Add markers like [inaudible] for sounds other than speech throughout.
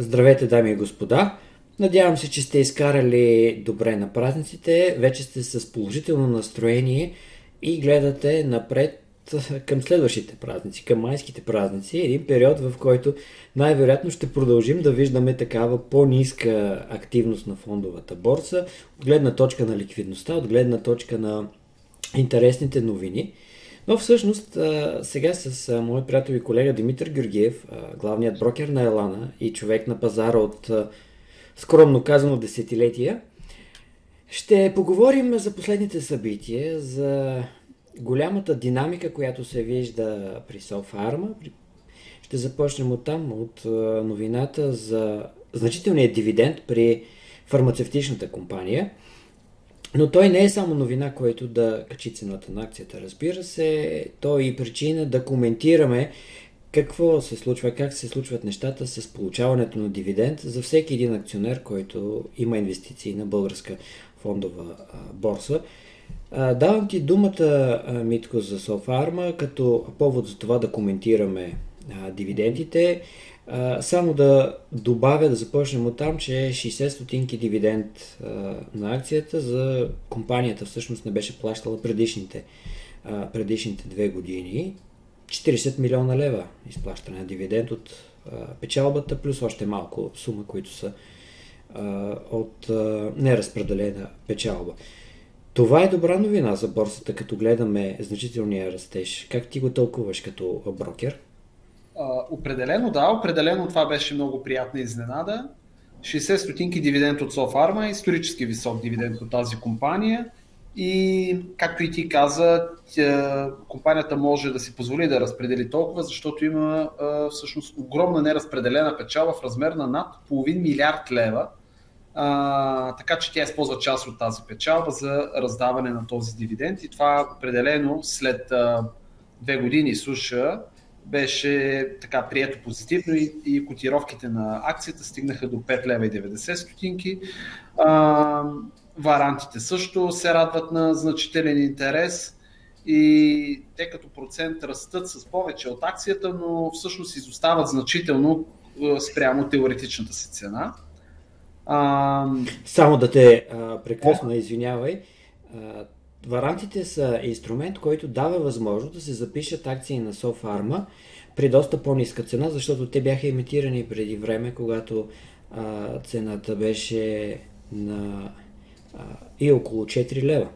Здравейте, дами и господа! Надявам се, че сте изкарали добре на празниците, вече сте с положително настроение и гледате напред към следващите празници, към майските празници, един период, в който най-вероятно ще продължим да виждаме такава по-ниска активност на фондовата борса, от гледна точка на ликвидността, от гледна точка на интересните новини. Но всъщност сега с моят приятел и колега Димитър Георгиев, главният брокер на Елана и човек на пазара от скромно казано десетилетия, ще поговорим за последните събития, за голямата динамика, която се вижда при Софарма. Ще започнем от там, от новината за значителният дивиденд при фармацевтичната компания. Но той не е само новина, който да качи цената на акцията. Разбира се, то е и причина да коментираме какво се случва, как се случват нещата с получаването на дивиденд за всеки един акционер, който има инвестиции на българска фондова борса. Давам ти думата, Митко, за Софарма, като повод за това да коментираме дивидендите. Само да добавя, да започнем от там, че 60 стотинки дивиденд на акцията за компанията всъщност не беше плащала предишните, предишните две години. 40 милиона лева изплащане на дивиденд от печалбата, плюс още малко сума, които са от неразпределена печалба. Това е добра новина за борсата, като гледаме значителния растеж. Как ти го тълкуваш като брокер? Определено да, определено това беше много приятна изненада. 60 стотинки дивиденд от Софарма, исторически висок дивиденд от тази компания. И както и ти каза, тя, компанията може да си позволи да разпредели толкова, защото има а, всъщност огромна неразпределена печала в размер на над половин милиард лева. А, така че тя използва част от тази печалба за раздаване на този дивиденд и това определено след а, две години суша беше така прието позитивно и, и котировките на акцията стигнаха до 5 лева и 90 стотинки. А, варантите също се радват на значителен интерес и те като процент растат с повече от акцията, но всъщност изостават значително спрямо теоретичната си цена. А... Само да те прекъсна, извинявай. А, Варантите са инструмент, който дава възможност да се запишат акции на Софарма при доста по-ниска цена, защото те бяха имитирани преди време, когато а, цената беше на а, и около 4 лева.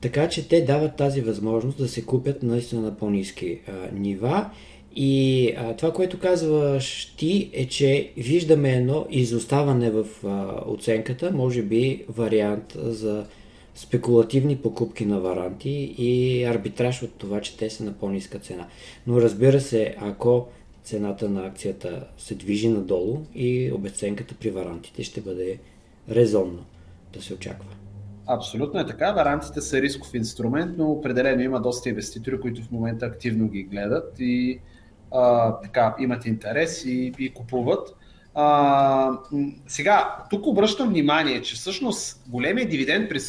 Така че те дават тази възможност да се купят наистина на по-низки а, нива. И а, това, което казваш ти, е, че виждаме едно изоставане в а, оценката, може би вариант за спекулативни покупки на варанти и арбитраж от това, че те са на по-ниска цена. Но разбира се, ако цената на акцията се движи надолу и обесценката при варантите ще бъде резонно да се очаква. Абсолютно е така. Варантите са рисков инструмент, но определено има доста инвеститори, които в момента активно ги гледат и а, така, имат интерес и, и купуват. А, сега, тук обръщам внимание, че всъщност големия дивиденд при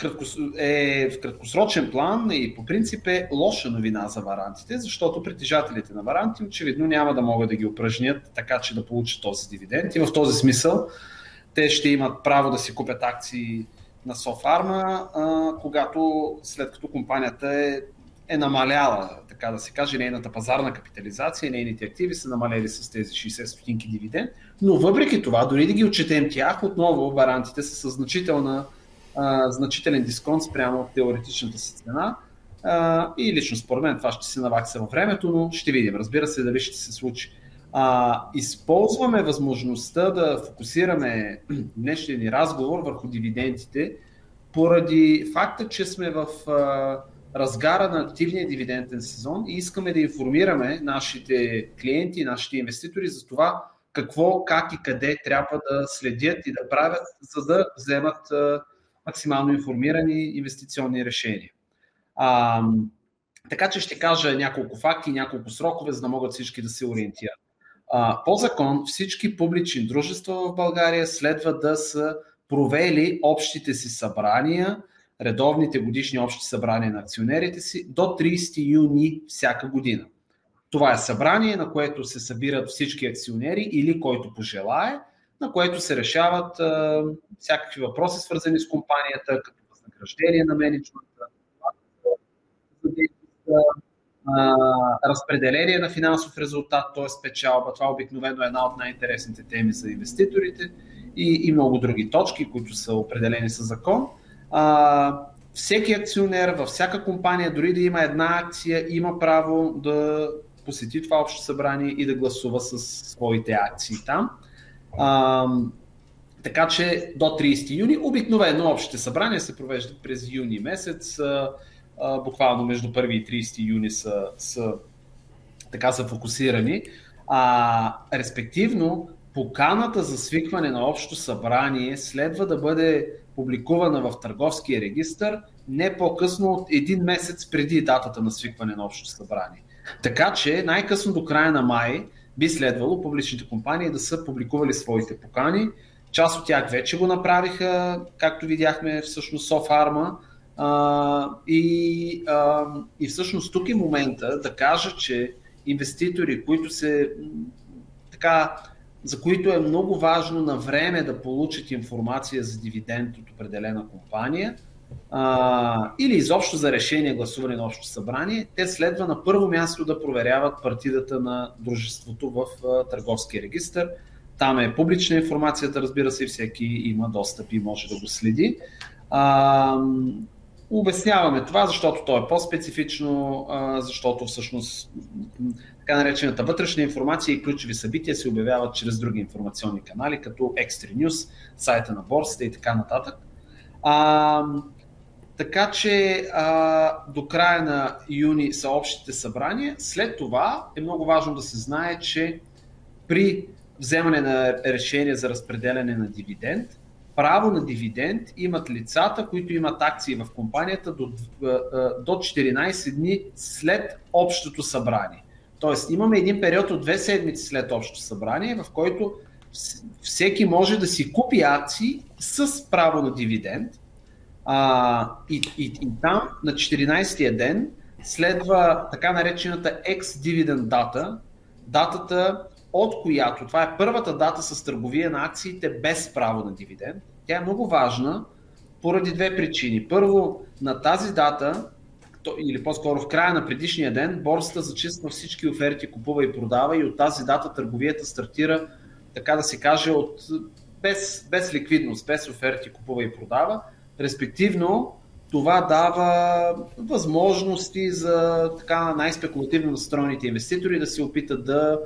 краткос... е в краткосрочен план и по принцип е лоша новина за варантите, защото притежателите на варанти очевидно няма да могат да ги упражнят така, че да получат този дивиденд. И в този смисъл те ще имат право да си купят акции на Софарма, когато след като компанията е, е намаляла така да се каже, нейната пазарна капитализация нейните активи са намалели с тези 60 стотинки дивиденд, но въпреки това, дори да ги отчетем тях, отново варантите са с значителна, а, значителен дисконт спрямо теоретичната си цена. А, и лично според мен това ще се навакса във времето, но ще видим. Разбира се, дали ще се случи. А, използваме възможността да фокусираме [clears throat] днешния ни разговор върху дивидендите, поради факта, че сме в а, разгара на активния дивиденден сезон и искаме да информираме нашите клиенти, нашите инвеститори за това какво, как и къде трябва да следят и да правят, за да вземат максимално информирани инвестиционни решения. А, така че ще кажа няколко факти, няколко срокове, за да могат всички да се ориентират. А, по закон всички публични дружества в България следва да са провели общите си събрания редовните годишни общи събрания на акционерите си до 30 юни всяка година. Това е събрание, на което се събират всички акционери или който пожелае, на което се решават а, всякакви въпроси, свързани с компанията, като възнаграждение на менеджмента, разпределение на финансов резултат, т.е. печалба. Това обикновено е една от най-интересните теми за инвеститорите и, и много други точки, които са определени с закон. А, всеки акционер във всяка компания, дори да има една акция, има право да посети това общо събрание и да гласува с своите акции там. А, така че до 30 юни, обикновено общите събрания се провеждат през юни месец, а, а, буквално между 1 и 30 юни са, са така са фокусирани. А, респективно, поканата за свикване на общо събрание следва да бъде публикувана в търговския регистр не по-късно от един месец преди датата на свикване на общо събрание. Така че най-късно до края на май би следвало публичните компании да са публикували своите покани. Част от тях вече го направиха, както видяхме всъщност Софарма. А, и, и всъщност тук е момента да кажа, че инвеститори, които се така, за които е много важно на време да получат информация за дивиденд от определена компания, а, или изобщо за решение гласуване на общо събрание, те следва на първо място да проверяват партидата на дружеството в а, търговския регистр. Там е публична информацията, разбира се, всеки има достъп и може да го следи. А, обясняваме това, защото то е по-специфично, защото всъщност така наречената вътрешна информация и ключови събития се обявяват чрез други информационни канали, като Extra News, сайта на борсата и така нататък. А, така че а, до края на юни са общите събрания. След това е много важно да се знае, че при вземане на решение за разпределяне на дивиденд, право на дивиденд имат лицата, които имат акции в компанията до, до 14 дни след общото събрание. Тоест имаме един период от две седмици след общото събрание, в който всеки може да си купи акции с право на дивиденд а, и, и, и там на 14-я ден следва така наречената ex-dividend дата, датата от която, това е първата дата с търговия на акциите без право на дивиденд. Тя е много важна поради две причини. Първо, на тази дата, или по-скоро в края на предишния ден, борсата зачиства всички оферти, купува и продава и от тази дата търговията стартира, така да се каже, от, без, без ликвидност, без оферти, купува и продава. Респективно, това дава възможности за така най-спекулативно настроените инвеститори да се опитат да,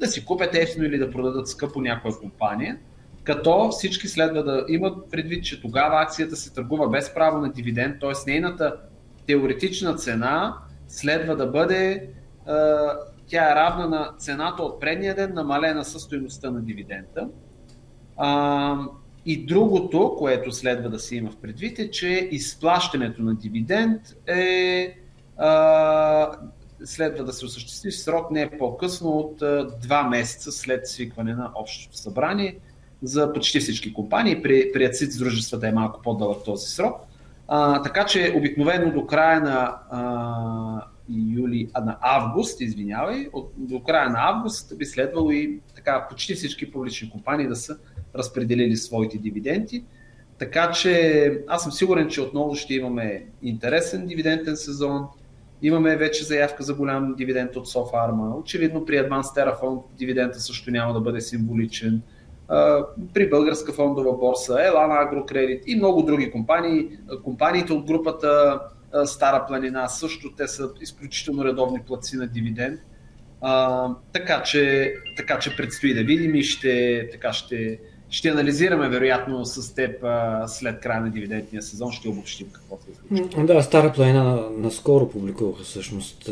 да си купят ефтино или да продадат скъпо някоя компания, като всички следва да имат предвид, че тогава акцията се търгува без право на дивиденд, т.е. нейната теоретична цена следва да бъде тя е равна на цената от предния ден, намалена със стоеността на дивидента. И другото, което следва да се има в предвид е, че изплащането на дивиденд е, следва да се осъществи в срок не по-късно от а, два месеца след свикване на общото събрание за почти всички компании. При, при АЦИЦ дружествата е малко по-дълъг този срок. А, така че обикновено до края на а, юли, а на август, извинявай, от, до края на август би следвало и така почти всички публични компании да са разпределили своите дивиденти. Така че аз съм сигурен, че отново ще имаме интересен дивиденден сезон. Имаме вече заявка за голям дивиденд от Софарма. Очевидно при Advanced Terraform дивидента също няма да бъде символичен. При българска фондова борса, Елана Агрокредит и много други компании. Компаниите от групата Стара планина също те са изключително редовни плаци на дивиденд. Така, че, така че предстои да видим и ще, така ще, ще анализираме вероятно с теб а, след края на дивидендния сезон, ще обобщим какво се случва. Да, Стара планина наскоро публикуваха всъщност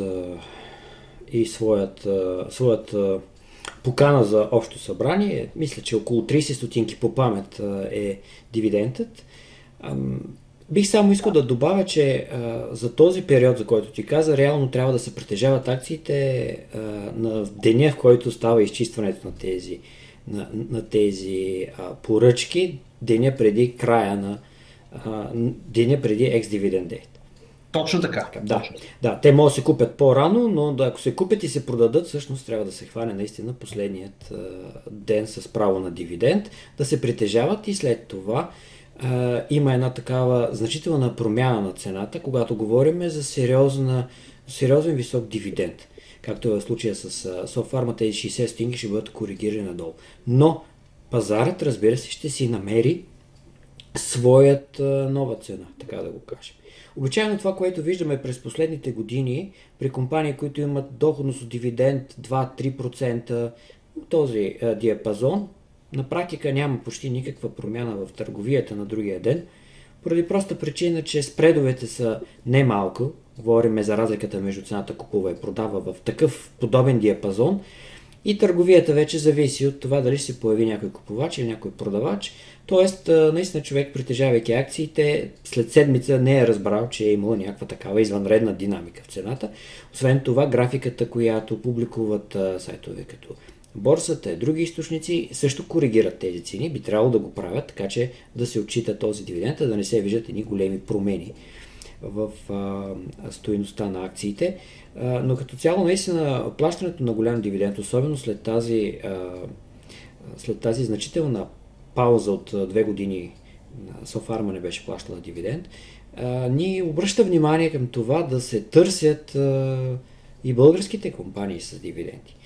и своят, своят покана за общо събрание. Мисля, че около 30 стотинки по памет е дивидендът. Бих само искал да добавя, че за този период, за който ти каза, реално трябва да се притежават акциите на деня, в който става изчистването на тези на, на тези поръчки деня преди края на деня преди ex-dividend date. Точно така. Да, точно. да, те могат да се купят по-рано, но да, ако се купят и се продадат, всъщност трябва да се хване наистина последният а, ден с право на дивиденд, да се притежават и след това а, има една такава значителна промяна на цената, когато говорим за сериозна, сериозен висок дивиденд. Както е в случая с Софарма, тези 60 стинги ще бъдат коригирани надолу. Но пазарът, разбира се, ще си намери своят нова цена, така да го кажем. Обичайно това, което виждаме през последните години при компании, които имат доходност от дивиденд 2-3%, този диапазон, на практика няма почти никаква промяна в търговията на другия ден, поради проста причина, че спредовете са немалко, говорим за разликата между цената купува и продава в такъв подобен диапазон и търговията вече зависи от това дали ще се появи някой купувач или някой продавач. Тоест, наистина човек, притежавайки акциите, след седмица не е разбрал, че е имала някаква такава извънредна динамика в цената. Освен това, графиката, която публикуват сайтове като борсата и други източници също коригират тези цени. Би трябвало да го правят, така че да се отчита този дивиденд, да не се виждат едни големи промени в стоеността на акциите. Но като цяло, наистина, плащането на голям дивиденд, особено след тази, след тази значителна пауза от две години, Софарма не беше плащала дивиденд, ни обръща внимание към това да се търсят и българските компании с дивиденти.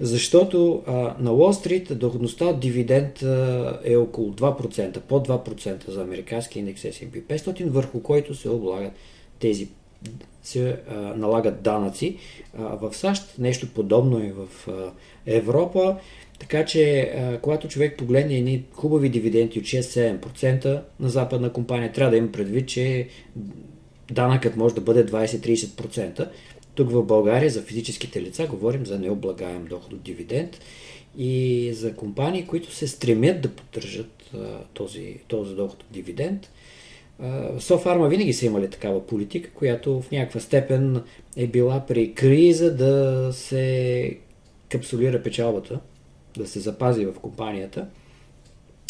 Защото а, на Уолл Стрит доходността от дивиденд а, е около 2%, по 2% за американски индекс S&P 500, върху който се облагат тези се а, налагат данъци. А, в САЩ нещо подобно е в а, Европа. Така че, а, когато човек погледне едни хубави дивиденти от 6-7% на западна компания, трябва да има предвид, че данъкът може да бъде 20-30%. Тук в България за физическите лица говорим за необлагаем доход от дивиденд и за компании, които се стремят да поддържат този, този доход от дивиденд. Софарма винаги са имали такава политика, която в някаква степен е била при криза да се капсулира печалбата, да се запази в компанията.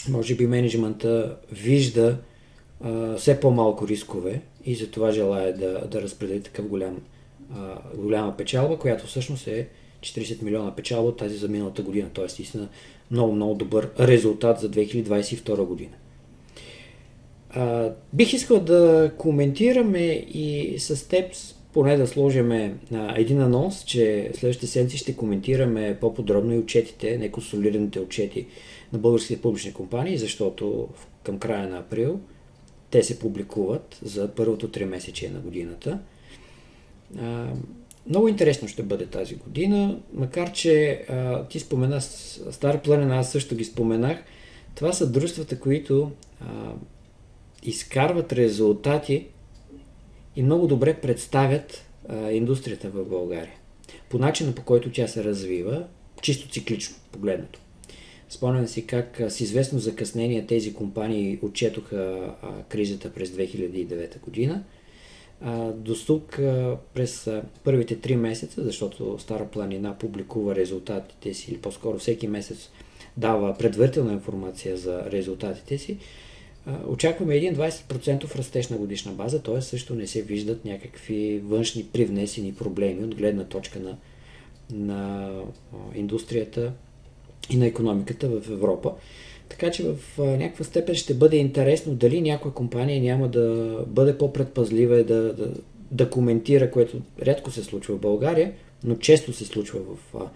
Може би менеджмента вижда а, все по-малко рискове и затова желая да, да разпредели такъв голям голяма печалба, която всъщност е 40 милиона печалба от тази за миналата година. Т.е. наистина много, много добър резултат за 2022 година. А, бих искал да коментираме и с теб, поне да сложим един анонс, че следващите седмици ще коментираме по-подробно и отчетите, неконсолидираните отчети на българските публични компании, защото към края на април те се публикуват за първото три месече на годината. А, много интересно ще бъде тази година, макар че а, ти спомена Стар планина, аз също ги споменах. Това са дружествата, които а, изкарват резултати и много добре представят а, индустрията в България. По начина по който тя се развива, чисто циклично погледнато. Спомням си как с известно закъснение тези компании отчетоха а, кризата през 2009 година – до тук през първите три месеца, защото Стара планина публикува резултатите си, или по-скоро всеки месец дава предварителна информация за резултатите си, очакваме един 20% растеж на годишна база, т.е. също не се виждат някакви външни привнесени проблеми от гледна точка на, на индустрията и на економиката в Европа. Така че в някаква степен ще бъде интересно дали някоя компания няма да бъде по-предпазлива и да, да, да коментира, което рядко се случва в България, но често се случва в,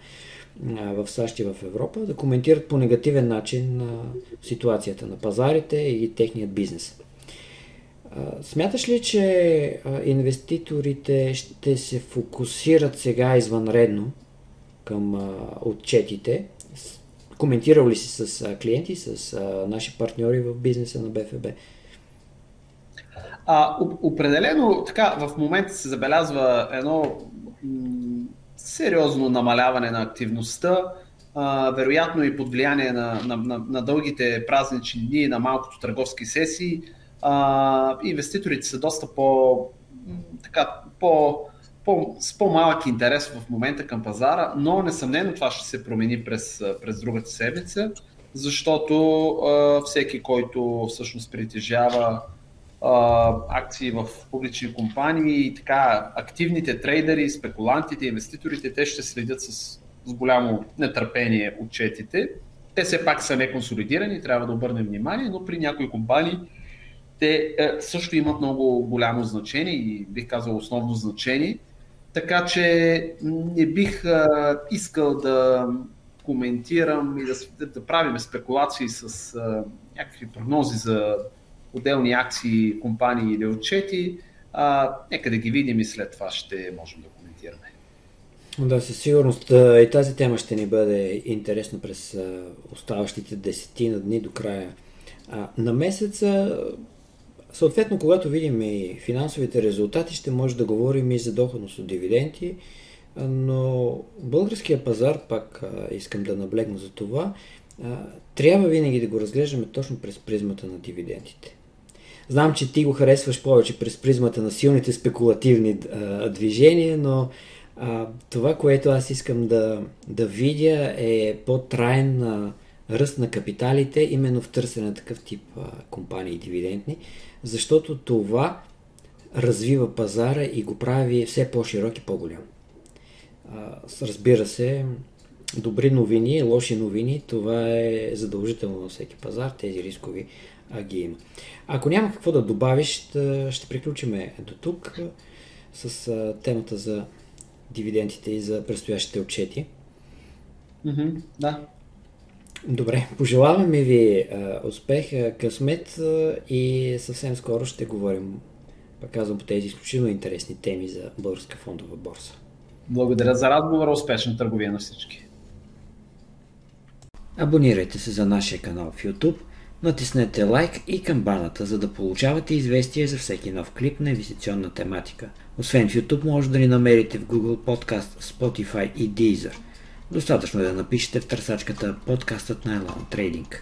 в САЩ и в Европа, да коментират по негативен начин на ситуацията на пазарите и техният бизнес. Смяташ ли, че инвеститорите ще се фокусират сега извънредно към отчетите Коментирал ли си с клиенти, с наши партньори в бизнеса на БФБ? А, определено така в момента се забелязва едно сериозно намаляване на активността, а, вероятно и под влияние на, на, на, на дългите празнични дни, на малкото търговски сесии. А, инвеститорите са доста по, така, по по, с по-малък интерес в момента към пазара, но несъмнено това ще се промени през, през другата седмица, защото а, всеки, който всъщност притежава акции в публични компании и така активните трейдери, спекулантите, инвеститорите, те ще следят с, с голямо нетърпение отчетите. Те все пак са неконсолидирани, трябва да обърнем внимание, но при някои компании те е, също имат много голямо значение и бих казал основно значение. Така че не бих е, искал да коментирам и да, да правим спекулации с е, някакви прогнози за отделни акции, компании или отчети. А, нека да ги видим и след това ще можем да коментираме. Да, със сигурност и тази тема ще ни бъде интересна през оставащите десетина дни до края на месеца. Съответно, когато видим и финансовите резултати, ще може да говорим и за доходност от дивиденти, но българския пазар, пак искам да наблегна за това, трябва винаги да го разглеждаме точно през призмата на дивидендите. Знам, че ти го харесваш повече през призмата на силните спекулативни а, движения, но а, това, което аз искам да, да видя е по-траен ръст на капиталите, именно в търсене на такъв тип а, компании дивидендни, защото това развива пазара и го прави все по-широк и по-голям. Разбира се, добри новини, лоши новини, това е задължително на всеки пазар, тези рискови а, ги има. Ако няма какво да добавиш, ще, ще приключиме до тук с темата за дивидендите и за предстоящите отчети. Mm-hmm, да. Добре, пожелаваме ви а, успех, а, късмет а, и съвсем скоро ще говорим, пак казвам, по тези изключително интересни теми за българска фондова борса. Благодаря за разговора, успешна търговия на всички. Абонирайте се за нашия канал в YouTube – Натиснете лайк и камбаната, за да получавате известия за всеки нов клип на инвестиционна тематика. Освен в YouTube, може да ни намерите в Google Podcast, Spotify и Deezer. Достатъчно е да напишете в търсачката подкастът на Elon Trading.